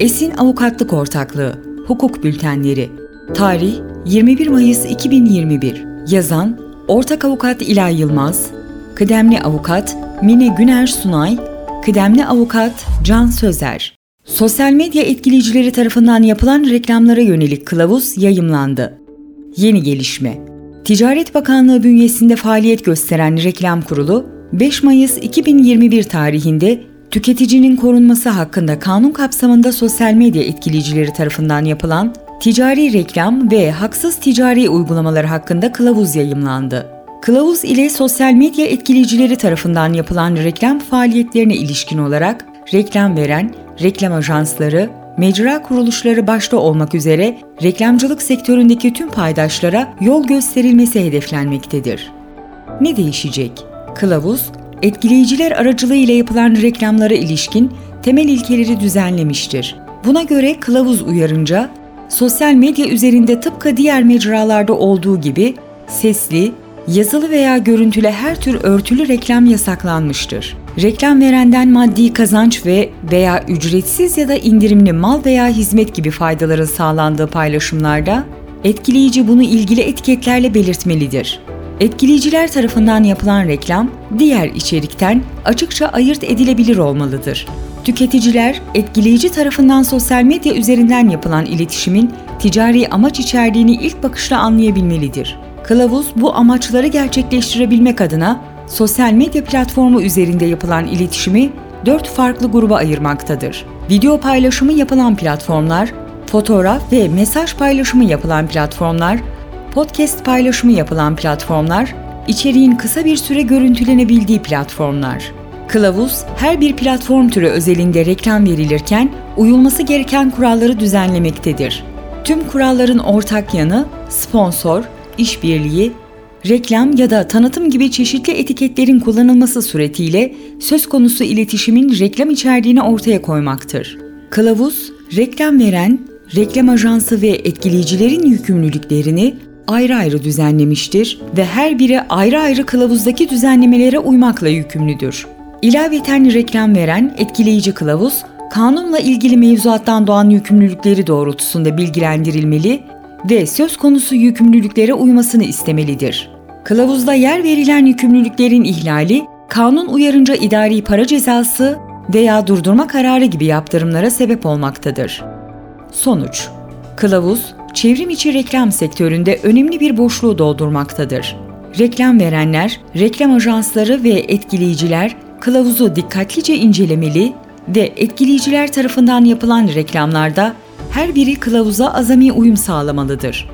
Esin Avukatlık Ortaklığı Hukuk Bültenleri Tarih 21 Mayıs 2021 Yazan Ortak Avukat İlay Yılmaz Kıdemli Avukat Mine Güner Sunay Kıdemli Avukat Can Sözer. Sosyal medya etkileyicileri tarafından yapılan reklamlara yönelik kılavuz yayımlandı. Yeni gelişme. Ticaret Bakanlığı bünyesinde faaliyet gösteren Reklam Kurulu, 5 Mayıs 2021 tarihinde tüketicinin korunması hakkında kanun kapsamında sosyal medya etkileyicileri tarafından yapılan ticari reklam ve haksız ticari uygulamalar hakkında kılavuz yayımlandı. Kılavuz ile sosyal medya etkileyicileri tarafından yapılan reklam faaliyetlerine ilişkin olarak reklam veren, reklam ajansları, mecra kuruluşları başta olmak üzere reklamcılık sektöründeki tüm paydaşlara yol gösterilmesi hedeflenmektedir. Ne değişecek? Kılavuz, etkileyiciler aracılığıyla yapılan reklamlara ilişkin temel ilkeleri düzenlemiştir. Buna göre kılavuz uyarınca, sosyal medya üzerinde tıpkı diğer mecralarda olduğu gibi sesli, yazılı veya görüntülü her tür örtülü reklam yasaklanmıştır. Reklam verenden maddi kazanç ve veya ücretsiz ya da indirimli mal veya hizmet gibi faydaların sağlandığı paylaşımlarda etkileyici bunu ilgili etiketlerle belirtmelidir. Etkileyiciler tarafından yapılan reklam diğer içerikten açıkça ayırt edilebilir olmalıdır. Tüketiciler etkileyici tarafından sosyal medya üzerinden yapılan iletişimin ticari amaç içerdiğini ilk bakışta anlayabilmelidir. Kılavuz bu amaçları gerçekleştirebilmek adına sosyal medya platformu üzerinde yapılan iletişimi dört farklı gruba ayırmaktadır. Video paylaşımı yapılan platformlar, fotoğraf ve mesaj paylaşımı yapılan platformlar, podcast paylaşımı yapılan platformlar, içeriğin kısa bir süre görüntülenebildiği platformlar. Kılavuz, her bir platform türü özelinde reklam verilirken uyulması gereken kuralları düzenlemektedir. Tüm kuralların ortak yanı sponsor, işbirliği, reklam ya da tanıtım gibi çeşitli etiketlerin kullanılması suretiyle söz konusu iletişimin reklam içerdiğini ortaya koymaktır. Kılavuz, reklam veren, reklam ajansı ve etkileyicilerin yükümlülüklerini ayrı ayrı düzenlemiştir ve her biri ayrı ayrı kılavuzdaki düzenlemelere uymakla yükümlüdür. İlaveten reklam veren etkileyici kılavuz, kanunla ilgili mevzuattan doğan yükümlülükleri doğrultusunda bilgilendirilmeli ve söz konusu yükümlülüklere uymasını istemelidir. Kılavuzda yer verilen yükümlülüklerin ihlali, kanun uyarınca idari para cezası veya durdurma kararı gibi yaptırımlara sebep olmaktadır. Sonuç Kılavuz, çevrim içi reklam sektöründe önemli bir boşluğu doldurmaktadır. Reklam verenler, reklam ajansları ve etkileyiciler kılavuzu dikkatlice incelemeli ve etkileyiciler tarafından yapılan reklamlarda her biri kılavuza azami uyum sağlamalıdır.